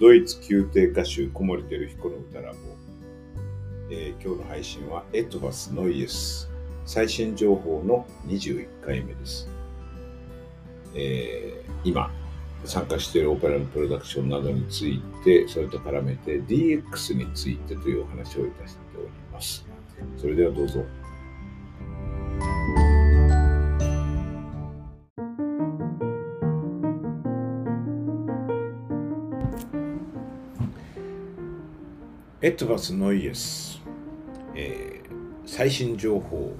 ドイツ宮廷歌手小森照彦の歌ラボ、えー、今日の配信はエトバス・ノイエス。最新情報の21回目です、えー、今参加しているオペラのプロダクションなどについてそれと絡めて DX についてというお話をいたしております。それではどうぞ。エトバス・ノイエス、えー、最新情報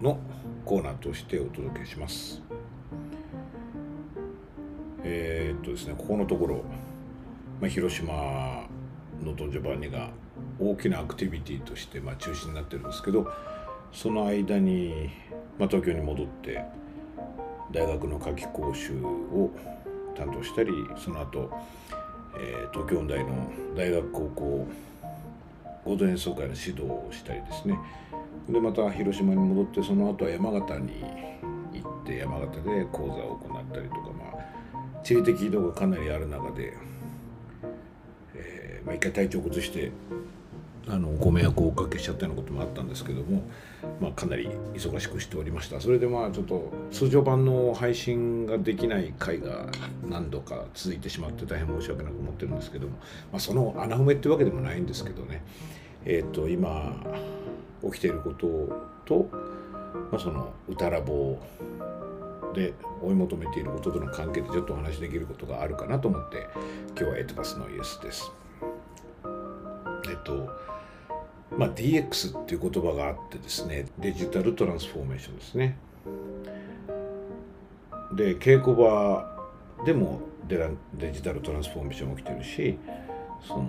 のコーナーとしてお届けします。えー、っとですね、ここのところ、まあ、広島のドン・ジョバンニが大きなアクティビティとして、まあ、中心になってるんですけどその間に、まあ、東京に戻って大学の夏季講習を担当したりその後、えー、東京音大の大学高校合同演奏会の指導をしたりですね。でまた広島に戻ってその後は山形に行って山形で講座を行ったりとかまあ地理的移動がかなりある中で、えーまあ、一回体調を崩してあのご迷惑をおかけしちゃったようなこともあったんですけども、まあ、かなり忙しくしておりましたそれでまあちょっと通常版の配信ができない回が何度か続いてしまって大変申し訳なく思ってるんですけども、まあ、その穴埋めってわけでもないんですけどねえっ、ー、と今起きていることと、まあ、その歌ラボで追い求めていることとの関係でちょっとお話しできることがあるかなと思って今日はエトバスのイエスです。えっとまあ、DX っていう言葉があってですねデジタルトランスフォーメーションですね。で稽古場でもデデジタルトランスフォーメーション起きてるしその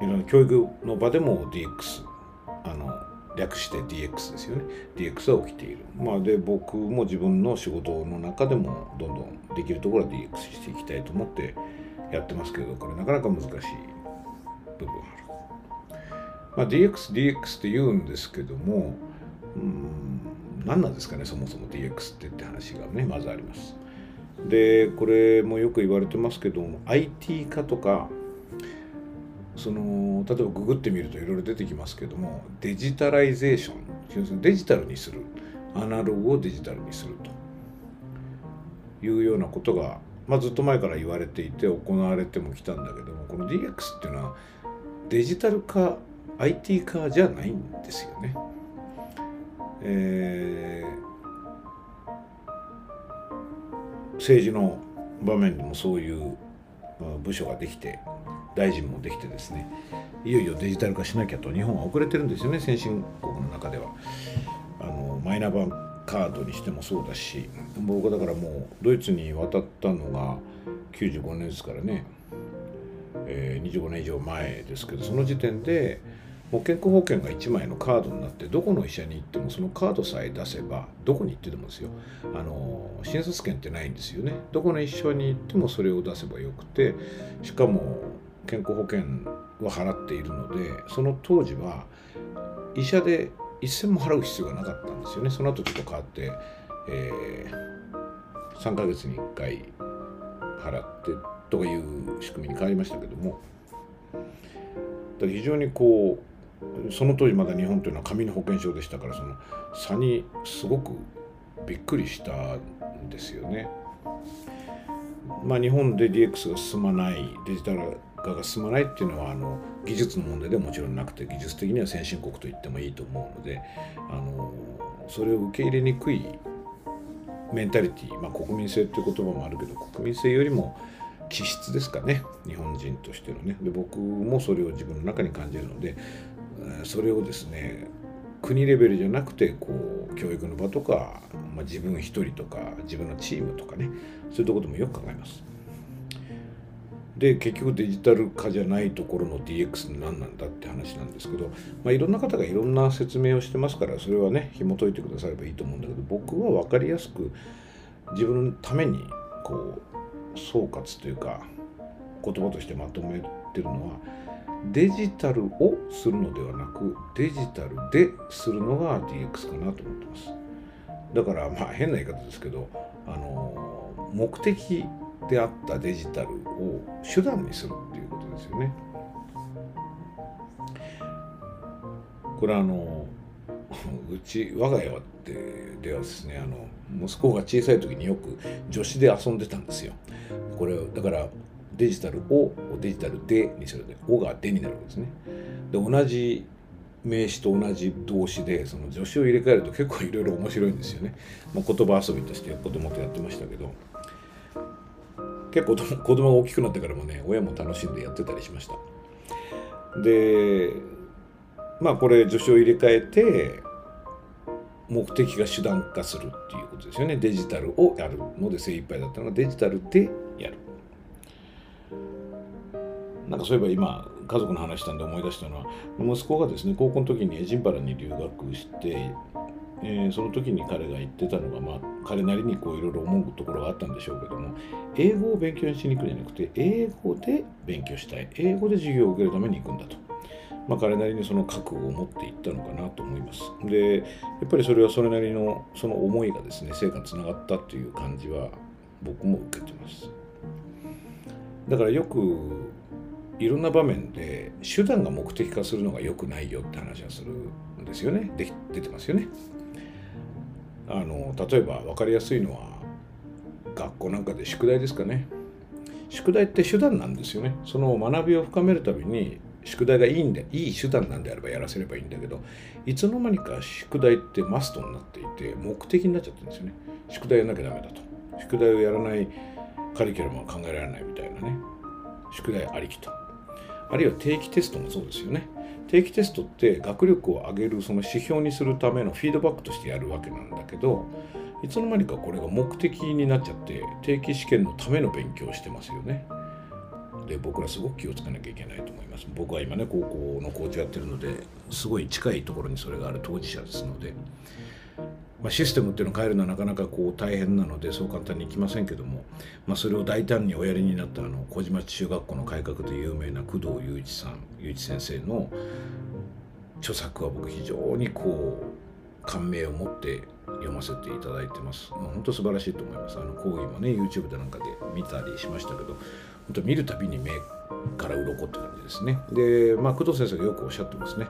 いろんな教育の場でも DX あの略して DX ですよね。DX は起きている。まあで僕も自分の仕事の中でもどんどんできるところは DX していきたいと思ってやってますけどこれなかなか難しい部分ある。まあ、DX、DX って言うんですけども、うん、何なんですかね、そもそも DX ってって話がね、まずあります。で、これもよく言われてますけども、IT 化とか、その例えばググってみるといろいろ出てきますけどもデジタライゼーションデジタルにするアナログをデジタルにするというようなことが、まあ、ずっと前から言われていて行われてもきたんだけどもこの DX っていうのはデジタル化 IT 化じゃないんですよね。えー、政治の場面でもそういう部署ができて大臣もできてですねいよいよデジタル化しなきゃと日本は遅れてるんですよね先進国の中では。あのマイナンバーカードにしてもそうだし僕はだからもうドイツに渡ったのが95年ですからね、えー、25年以上前ですけどその時点でもう健康保険が1枚のカードになってどこの医者に行ってもそのカードさえ出せばどこに行ってでもですよ。あの診察券ってないんですよね。どこの医者に行ってもそれを出せばよくてしかも健康保険は払っているのでその当時は医者で一銭も払う必要がなかったんですよね。その後ちょっと変わって、えー、3ヶ月に1回払ってという仕組みに変わりましたけども。非常にこうその当時まだ日本というのは紙の保険証でしたからその差にすごくびっくりしたんですよね。まあ、日本で DX が進まないデジタル化が進まないっていうのはあの技術の問題でもちろんなくて技術的には先進国と言ってもいいと思うのであのそれを受け入れにくいメンタリティ、まあ、国民性っていう言葉もあるけど国民性よりも気質ですかね日本人としてのねで僕もそれを自分の中に感じるのでそれをですね国レベルじゃなくてこう教育の場とか、まあ、自分一人とか自分のチームとかねそういうところでもよく考えます。で結局デジタル化じゃないところの DX って何なんだって話なんですけど、まあ、いろんな方がいろんな説明をしてますからそれはね紐解いてくださればいいと思うんだけど僕は分かりやすく自分のためにこう総括というか言葉としてまとめてるのはデジタルをするのではなくデジタルでするのが DX かなと思ってますだからまあ変な言い方ですけどあの目的であったデジタルを手段にするっていうことですよね。これあの うち我が家はでではですねあの息子が小さい時によく女子で遊んでたんですよ。これだからデジタルをデジタルでにするで「お」が「で」になるわけですね。で同じ名詞と同じ動詞でその助詞を入れ替えると結構いろいろ面白いんですよね。まあ、言葉遊びとして子供とやってましたけど結構子供が大きくなってからもね親も楽しんでやってたりしました。でまあこれ助詞を入れ替えて目的が手段化するっていうことですよねデジタルをやるので精一杯だったのがデジタルでやるなんかそういえば今家族の話したんで思い出したのは息子がですね高校の時にエジンバラに留学して、えー、その時に彼が言ってたのが、まあ、彼なりにこういろいろ思うところがあったんでしょうけども英語を勉強しに行くんじゃなくて英語で勉強したい英語で授業を受けるために行くんだと。まあ、彼なりにその覚悟を持っていったのかなと思います。でやっぱりそれはそれなりのその思いがですね成果につながったという感じは僕も受けてます。だからよくいろんな場面で手段が目的化するのが良くないよって話はするんですよねで出てますよね。あの例えば分かりやすいのは学校なんかで宿題ですかね。宿題って手段なんですよね。その学びを深めるたびに宿題がいいんでいい手段なんであればやらせればいいんだけどいつの間にか宿題ってマストになっていて目的になっちゃってるんですよね宿題やらなきゃダメだと宿題をやらないカリキュラムは考えられないみたいなね宿題ありきとあるいは定期テストもそうですよね定期テストって学力を上げるその指標にするためのフィードバックとしてやるわけなんだけどいつの間にかこれが目的になっちゃって定期試験のための勉強をしてますよね。で僕らすごく気をつけなきゃいけないと思います僕は今ね高校のコーチやってるのですごい近いところにそれがある当事者ですので、まあ、システムっていうのを変えるのはなかなかこう大変なのでそう簡単にいきませんけども、まあ、それを大胆におやりになったあの小島中学校の改革で有名な工藤雄一さん雄一先生の著作は僕非常にこう感銘を持って読ませていただいてます。本当素晴らしいと思います。あの講義もね YouTube でなんかで見たりしましたけど本当見るたびに目から鱗って感じですね。で、まあ、工藤先生がよくおっしゃってますね。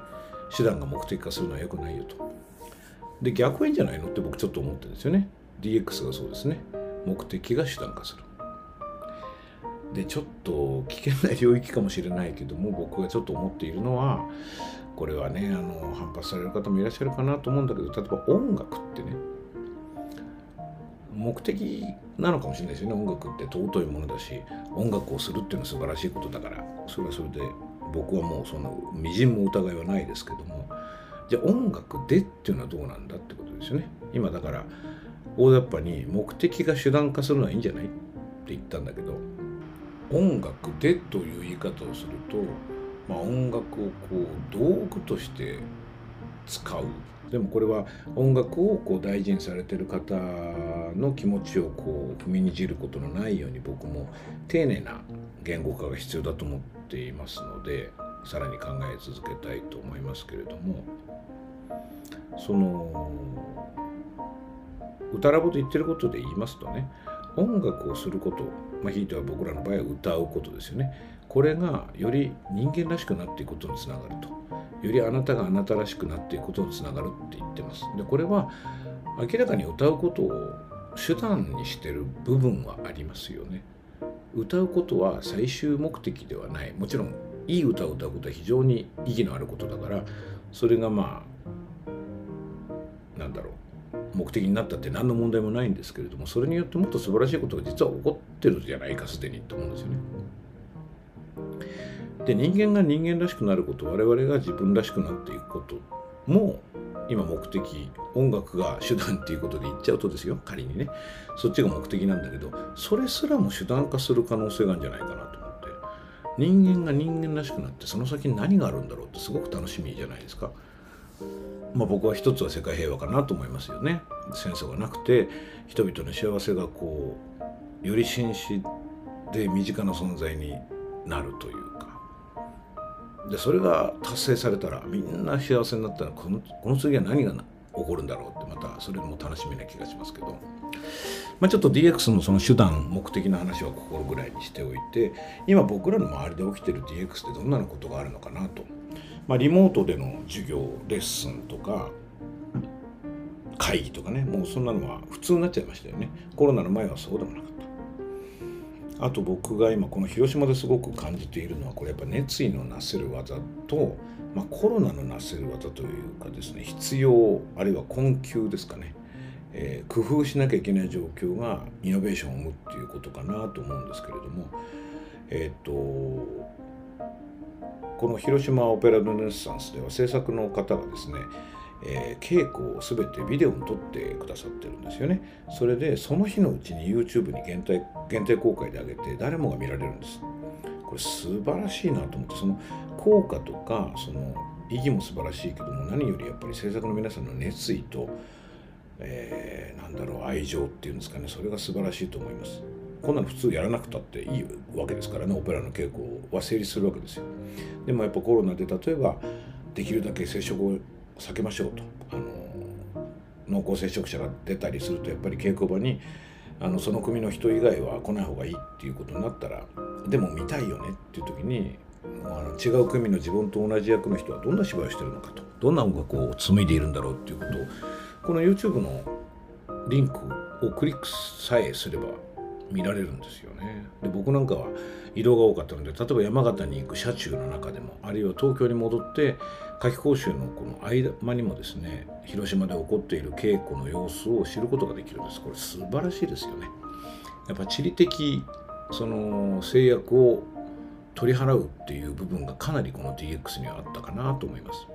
手段が目的化するのは良くないよと。で、逆はいいんじゃないのって僕ちょっと思ってるんですよね。DX がそうですね。目的が手段化する。で、ちょっと危険な領域かもしれないけども、僕がちょっと思っているのは、これはね、あの反発される方もいらっしゃるかなと思うんだけど、例えば音楽ってね、目的なのかもしれないですよね音楽って尊いものだし音楽をするっていうのは素晴らしいことだからそれはそれで僕はもうそんなみじんも疑いはないですけどもじゃあ音楽でっていうのはどうなんだってことですよね。今だから大雑把に目的が手段化するのはいいんじゃないって言ったんだけど音楽でという言い方をすると、まあ、音楽をこう道具として使う。でもこれは音楽をこう大事にされてる方の気持ちをこう踏みにじることのないように僕も丁寧な言語化が必要だと思っていますのでさらに考え続けたいと思いますけれどもその歌ラボと言ってることで言いますとね音楽をすること、まあ、ひいては僕らの場合は歌うことですよねこれがより人間らしくなっていくことにつながると。よりあなたがあなたらしくなっていくことにつながるって言ってます。でこれは明らかに歌うことを手段にしてる部分はありますよね。歌うことは最終目的ではないもちろんいい歌を歌うことは非常に意義のあることだからそれがまあなんだろう目的になったって何の問題もないんですけれどもそれによってもっと素晴らしいことが実は起こってるじゃないかすでにと思うんですよね。で人間が人間らしくなること我々が自分らしくなっていくことも今目的音楽が手段っていうことで言っちゃうとですよ仮にねそっちが目的なんだけどそれすらも手段化する可能性があるんじゃないかなと思って人間が人間らしくなってその先に何があるんだろうってすごく楽しみじゃないですか。まあ、僕は一つは世界平和かなと思いますよね。戦争がなくて人々の幸せがこうより真摯で身近な存在になるというか。でそれが達成されたらみんな幸せになったらこのこの次は何が起こるんだろうってまたそれも楽しみな気がしますけど、まあ、ちょっと DX のその手段目的の話は心ぐらいにしておいて今僕らの周りで起きてる DX ってどんなことがあるのかなと、まあ、リモートでの授業レッスンとか会議とかねもうそんなのは普通になっちゃいましたよね。コロナの前はそうでもなかった。あと僕が今この広島ですごく感じているのはこれやっぱ熱意のなせる技とまあ、コロナのなせる技というかですね必要あるいは困窮ですかね、えー、工夫しなきゃいけない状況がイノベーションを生むっていうことかなと思うんですけれどもえっ、ー、とこの広島オペラ・ルネッサンスでは制作の方がですねえー、稽古を全てビデオに撮ってくださってるんですよね。それでその日のうちに YouTube に限定限定公開で上げて誰もが見られるんです。これ素晴らしいなと思ってその効果とかその意義も素晴らしいけども何よりやっぱり制作の皆さんの熱意と、えー、なんだろう愛情っていうんですかねそれが素晴らしいと思います。こんなの普通やらなくたっていいわけですからねオペラの稽古は成立するわけですよ。でもやっぱコロナで例えばできるだけ接触を避けましょうとあの濃厚接触者が出たりするとやっぱり稽古場にあのその組の人以外は来ない方がいいっていうことになったらでも見たいよねっていう時にあの違う組の自分と同じ役の人はどんな芝居をしてるのかとどんな音楽を紡いでいるんだろうっていうことをこの YouTube のリンクをクリックさえすれば見られるんですよね。で僕なんかは移動が多かったので例えば山形に行く車中の中でもあるいは東京に戻って夏季講習のこの間にもですね広島で起こっている稽古の様子を知ることができるんですこれ素晴らしいですよね。やっぱ地理的その制約を取り払うっていう部分がかなりこの DX にはあったかなと思います。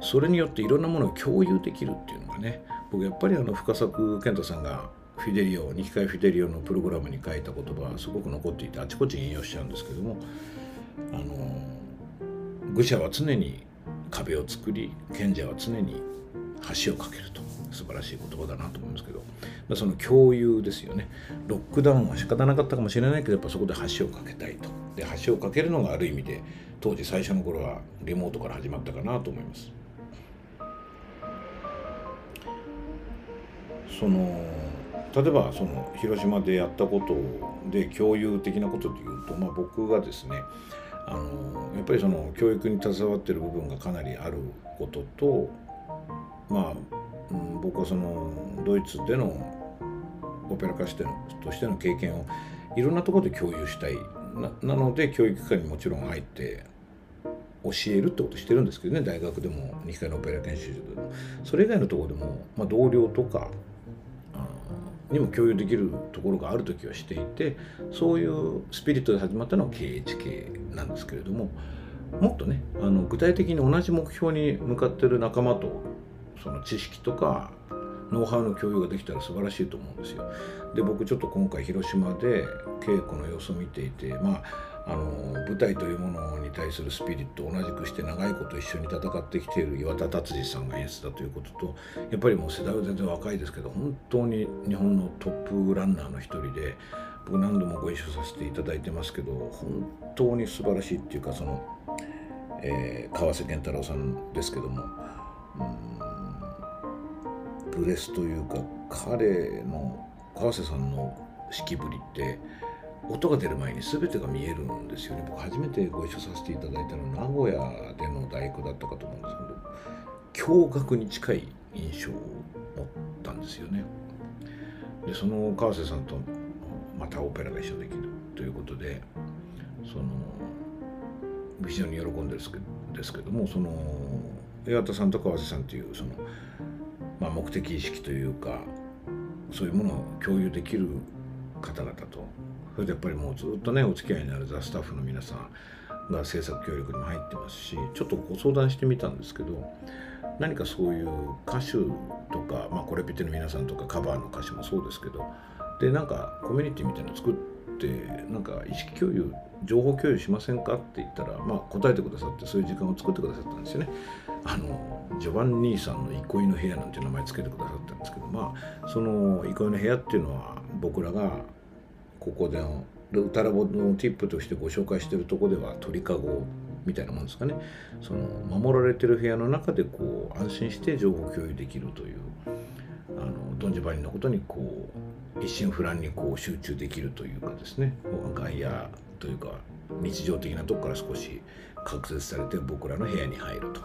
それによっていろんなものを共有できるっていうのがね僕やっぱりあの深作健太さんがフィデリオ二機会フィデリオのプログラムに書いた言葉はすごく残っていてあちこち引用しちゃうんですけどもあの愚者は常に壁を作り賢者は常に橋を架けると素晴らしい言葉だなと思いますけどその共有ですよね。ロックダウンは仕方なかったかもしれないけどやっぱそこで橋を架けたいとで橋を架けるのがある意味で当時最初の頃はリモートから始まったかなと思います。その例えばその広島でやったことで共有的なことでいうと、まあ、僕がですねあのやっぱりその教育に携わってる部分がかなりあることとまあ、うん、僕はそのドイツでのオペラ歌手としての経験をいろんなところで共有したい。なので教育機関にもちろん入って教えるってことしてるんですけどね大学でも日回のオペラ研修所でも。それ以外のところでも、まあ、同僚とかにも共有できるところがある時はしていてそういうスピリットで始まったのは KHK なんですけれどももっとねあの具体的に同じ目標に向かってる仲間とその知識とかノウハウの共有ができたら素晴らしいと思うんですよ。で僕ちょっと今回広島で稽古の様子を見ていてまああの舞台というものに対するスピリットを同じくして長いこと一緒に戦ってきている岩田達治さんが演出だということとやっぱりもう世代は全然若いですけど本当に日本のトップランナーの一人で僕何度もご一緒させていただいてますけど本当に素晴らしいっていうかその、えー、川瀬健太郎さんですけどもブレスというか彼の川瀬さんの指揮ぶりって音が出る前に全てが見えるんですよね。僕初めてご一緒させていただいたのは名古屋での大工だったかと思うんですけど驚愕に近い印象を持ったんですよね。でその川瀬さんとまたオペラが一緒できるということでその非常に喜んでるんですけどもその岩田さんと川瀬さんというその、まあ、目的意識というかそういうものを共有できる方々とそれでやっぱりもうずっとねお付き合いになるザ・スタッフの皆さんが制作協力にも入ってますしちょっとご相談してみたんですけど何かそういう歌手とか、まあ、コレピテの皆さんとかカバーの歌手もそうですけどでなんかコミュニティみたいなの作ってなんか意識共有情報共有しませんかって言ったら、まあ、答えてくださってそういう時間を作ってくださったんですよね。あのジョバン兄さんの憩いの部屋なんて名前つけてくださったんですけどまあその憩いの部屋っていうのは僕らがここでの歌ラボのティップとしてご紹介しているとこでは鳥かごみたいなもんですかね。その守られてる部屋の中でこう安心して情報共有できるというあのドンジバリンのことにこう一心不乱にこう集中できるというかですね。外野というか日常的なとこから少し隔絶されて僕らの部屋に入ると。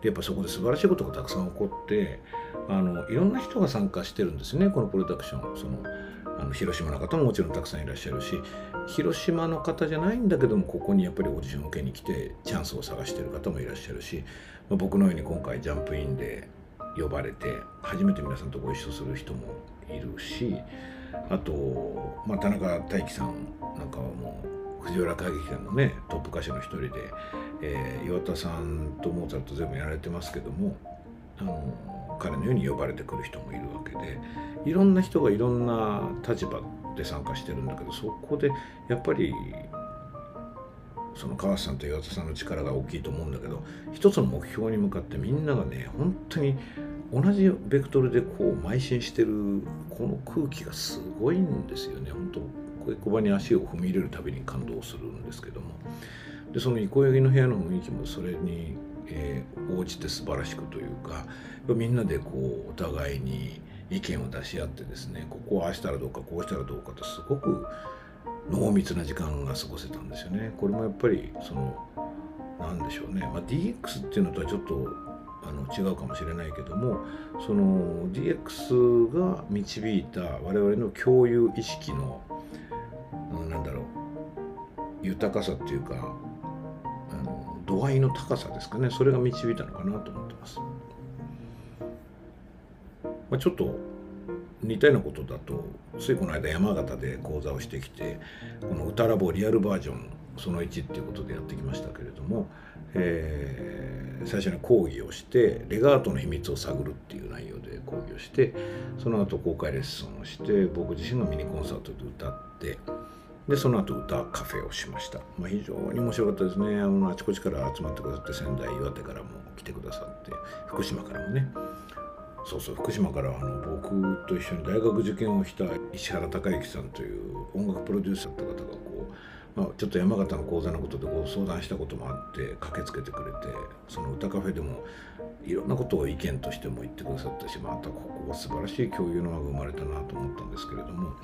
でやっぱそこで素晴らしいことがたくさん起こってあのいろんな人が参加してるんですね。このプロダクション。そのあの広島の方ももちろんたくさんいらっしゃるし広島の方じゃないんだけどもここにやっぱりオーディションを受けに来てチャンスを探してる方もいらっしゃるし、まあ、僕のように今回ジャンプインで呼ばれて初めて皆さんとご一緒する人もいるしあと、まあ、田中大樹さんなんかはもう藤原歌劇団のねトップ歌手の一人で、えー、岩田さんとモーツァルト全部やられてますけどもあの彼のように呼ばれてくる人もいるわけでいろんな人がいろんな立場で参加してるんだけどそこでやっぱりその川瀬さんと岩田さんの力が大きいと思うんだけど一つの目標に向かってみんながね本当に同じベクトルでこう邁進してるこの空気がすごいんですよね。本当こういう小場に足を踏み入れるたびに感動するんですけども。でその憩いの部屋の雰囲気もそれに、えー、応じて素晴らしくというかみんなでこうお互いに意見を出し合ってですねここはああしたらどうかこうしたらどうかとすごく濃密な時間が過ごせたんですよね。これもやっぱりその何でしょうね、まあ、DX っていうのとはちょっとあの違うかもしれないけどもその DX が導いた我々の共有意識のなんだろう豊かさっていうか度合いの高さですかねそれが導いたのかなと思ってます。まあ、ちょっと似たようなことだとついこの間山形で講座をしてきてこの歌ラボリアルバージョンその1っていうことでやってきましたけれども、えー、最初に講義をしてレガートの秘密を探るっていう内容で講義をしてその後公開レッスンをして僕自身がミニコンサートで歌ってでその後歌カフェをしました、まあ、非常に面白かったですね。あのあちこちから集まってくださって仙台岩手からも来てくださって福島からもね。そうそう福島からあの僕と一緒に大学受験をした石原孝之さんという音楽プロデューサーって方がこう、まあ、ちょっと山形の講座のことでご相談したこともあって駆けつけてくれてその歌カフェでもいろんなことを意見としても言ってくださったしまたここは素晴らしい共有の輪が生まれたなと思ったんですけれども、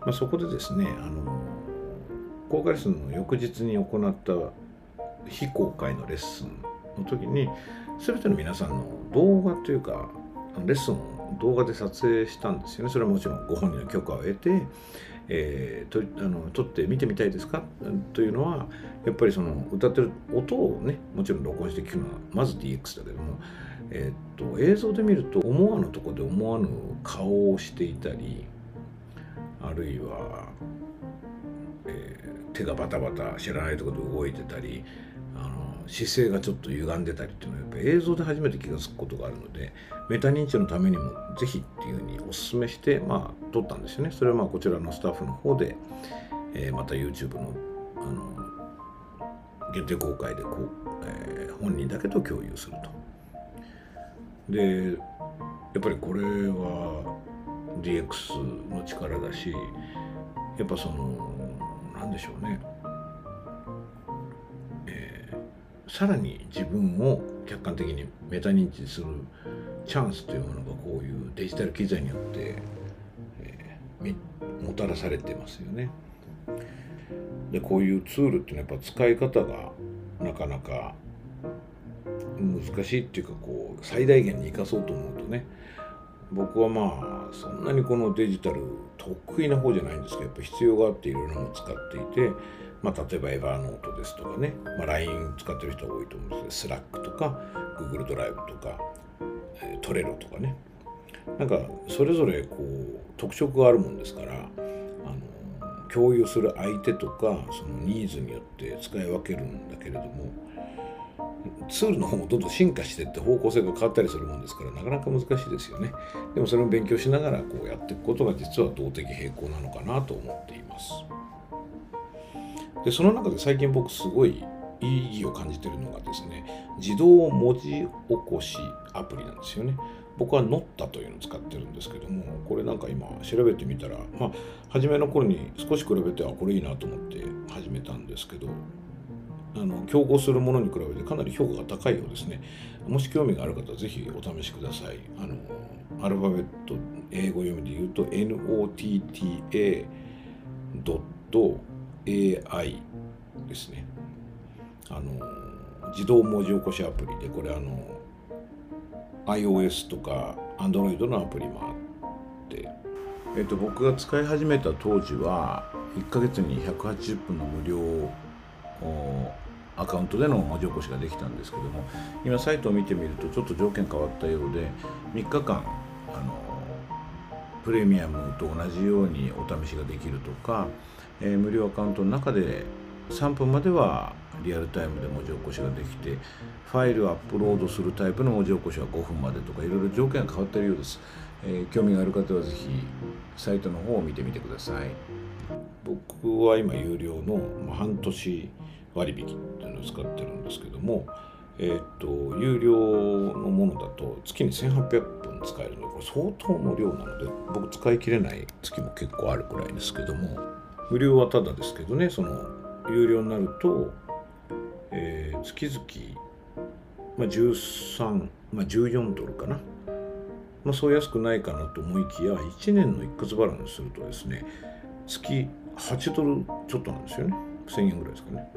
まあ、そこでですねあの公開レッスンの翌日に行った非公開のレッスンの時に全ての皆さんの動画というかレッスンを動画で撮影したんですよね。それはもちろんご本人の許可を得て、えー、とあの撮って見てみたいですか？というのはやっぱりその歌ってる音をねもちろん録音して聞くのはまず DX だけども、えー、っと映像で見ると思わぬとこで思わぬ顔をしていたりあるいは、えー、手がバタバタ知らないところで動いてたりあの姿勢がちょっと歪んでたりっていうのはやっぱ映像で初めて気が付くことがあるのでメタ認知のためにもぜひっていうふうにお勧めしてまあ撮ったんですよね。それはまあこちらのスタッフの方で、えー、また YouTube のあの限定公開でこう、えー、本人だけと共有すると。でやっぱりこれは DX の力だしやっぱその何でしょうねえさらに自分を客観的にメタ認知するチャンスというものがこういうデジタル機材によって、えー、もたらされてますよね。でこういうツールっていうのはやっぱ使い方がなかなか難しいっていうかこう最大限に生かそうと思うとね僕はまあそんなにこのデジタル得意な方じゃないんですけどやっぱ必要があっていろいろなものを使っていてまあ、例えばエヴァーノートですとかね、まあ、LINE 使ってる人が多いと思うんですけど、Slack とか Google ドライブとか、えー、トレロとかね、なんかそれぞれこう特色があるもんですから、共有する相手とかそのニーズによって使い分けるんだけれども、ツールの方もどんどん進化していって方向性が変わったりするもんですからなかなか難しいですよね。でもそれを勉強しながらこうやっていくことが実は動的平衡なのかなと思っています。でその中で最近僕すごい意義を感じてるのがですね自動文字起こしアプリなんですよね僕はノッタというのを使ってるんですけどもこれなんか今調べてみたらまあ初めの頃に少し比べてはこれいいなと思って始めたんですけどあの競合するものに比べてかなり評価が高いようですね。もし興味がある方はぜひお試しください。あのアルファベット英語読みで言うと notta.ai ですね。あの自動文字起こしアプリでこれあの iOS とか Android のアプリもあって。えっと、僕が使い始めた当時は1ヶ月に180分の無料アカウントでの文字起こしができたんですけども今サイトを見てみるとちょっと条件変わったようで3日間あのプレミアムと同じようにお試しができるとか、えー、無料アカウントの中で3分まではリアルタイムで文字起こしができてファイルをアップロードするタイプの文字起こしは5分までとかいろいろ条件が変わっているようです、えー、興味がある方はぜひサイトの方を見てみてください。僕は今有料の半年割引っていうのを使ってるんですけどもえー、っと有料のものだと月に1800分使えるのでこれ相当の量なので僕使い切れない月も結構あるくらいですけども無料はただですけどねその有料になると、えー、月々、まあ、13、まあ、14ドルかな、まあ、そう安くないかなと思いきや1年の一括払いにするとですね月8ドルちょっとなんですよね。1000円ぐらいですかね。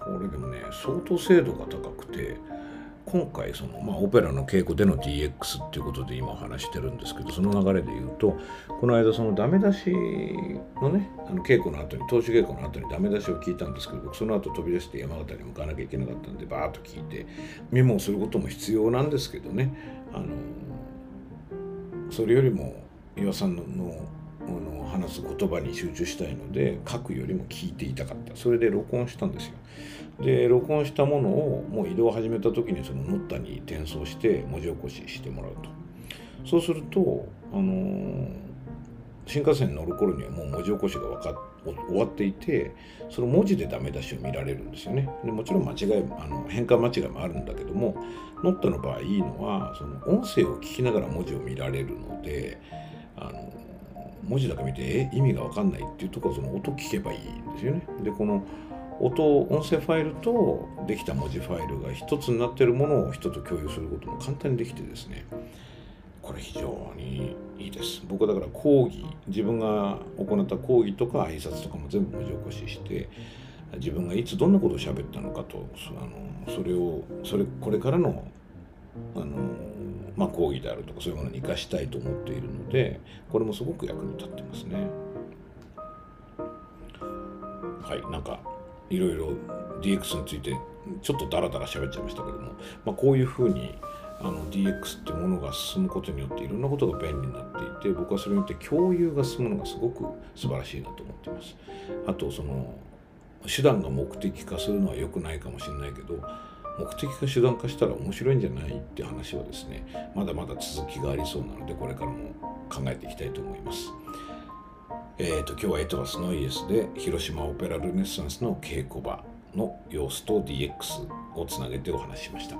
これでもね相当精度が高くて今回その、まあ、オペラの稽古での DX っていうことで今話してるんですけどその流れで言うとこの間そのダメ出しのねあの稽古の後に投手稽古の後にダメ出しを聞いたんですけど僕その後飛び出して山形に向かなきゃいけなかったんでバーッと聞いてメモをすることも必要なんですけどね。あのそれよりも岩さんのの話す言葉に集中したいので書くよりも聞いていたかった。それで録音したんですよ。で録音したものをもう移動を始めた時にそのノッタに転送して文字起こししてもらうと。そうするとあのー、新幹線に乗る頃にはもう文字起こしが分か終わっていてその文字でダメ出しを見られるんですよね。でもちろん間違いあの変換間違いもあるんだけどもノッタの場合いいのはその音声を聞きながら文字を見られるのであの文字だけ見てえ意味が分かんないっていうところその音聞けばいいんですよね。でこの音音声ファイルとできた文字ファイルが一つになってるものを人と共有することも簡単にできてですね。これ非常にいいです。僕はだから講義自分が行った講義とか挨拶とかも全部文字起こしして自分がいつどんなことを喋ったのかとあのそれをそれこれからのあの、まあ、講義であるとかそういうものに生かしたいと思っているのでこれもすごく役に立ってますね。はいなんかいろいろ DX についてちょっとダラダラ喋っちゃいましたけども、まあ、こういうふうにあの DX ってものが進むことによっていろんなことが便利になっていて僕はそれによって共有が進むのがすごく素晴らしいなと思っています。あとその手段が目的化するのは良くないかもしれないけど目的か手段化したら面白いんじゃないって話はですねまだまだ続きがありそうなのでこれからも考えていきたいと思います。えーと、今日はエトワスのイエスで広島オペラルネッサンスの稽古場の様子と DX をつなげてお話ししました。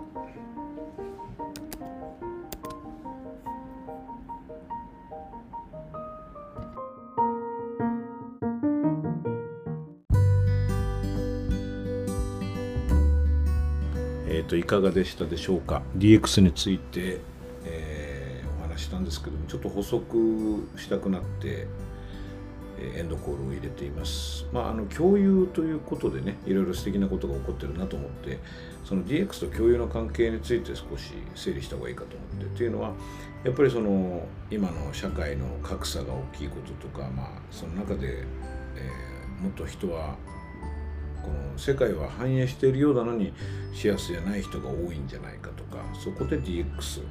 と、いかがでしたでしょうか？DX について、えー、お話したんですけどもちょっと補足したくなってエンドコールを入れています。まあ、あの共有ということでねいろいろ素敵なことが起こってるなと思ってその DX と共有の関係について少し整理した方がいいかと思ってというのはやっぱりその今の社会の格差が大きいこととか、まあ、その中で、えー、もっと人はこの世界は繁栄しているようなのに幸せじゃない人が多いんじゃないかとかそこで DX、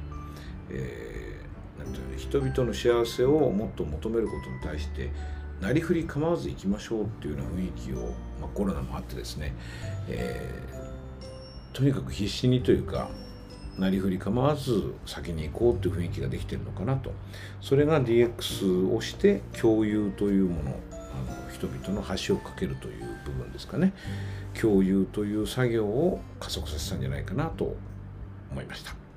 えー、なんていう人々の幸せをもっと求めることに対してなりふり構わず行きましょうっていうような雰囲気を、まあ、コロナもあってですね、えー、とにかく必死にというかなりふり構わず先に行こうっていう雰囲気ができてるのかなと。それが DX をして共有というもの。の人々の橋を架けるという部分ですかね共有という作業を加速させたんじゃないかなと思いました。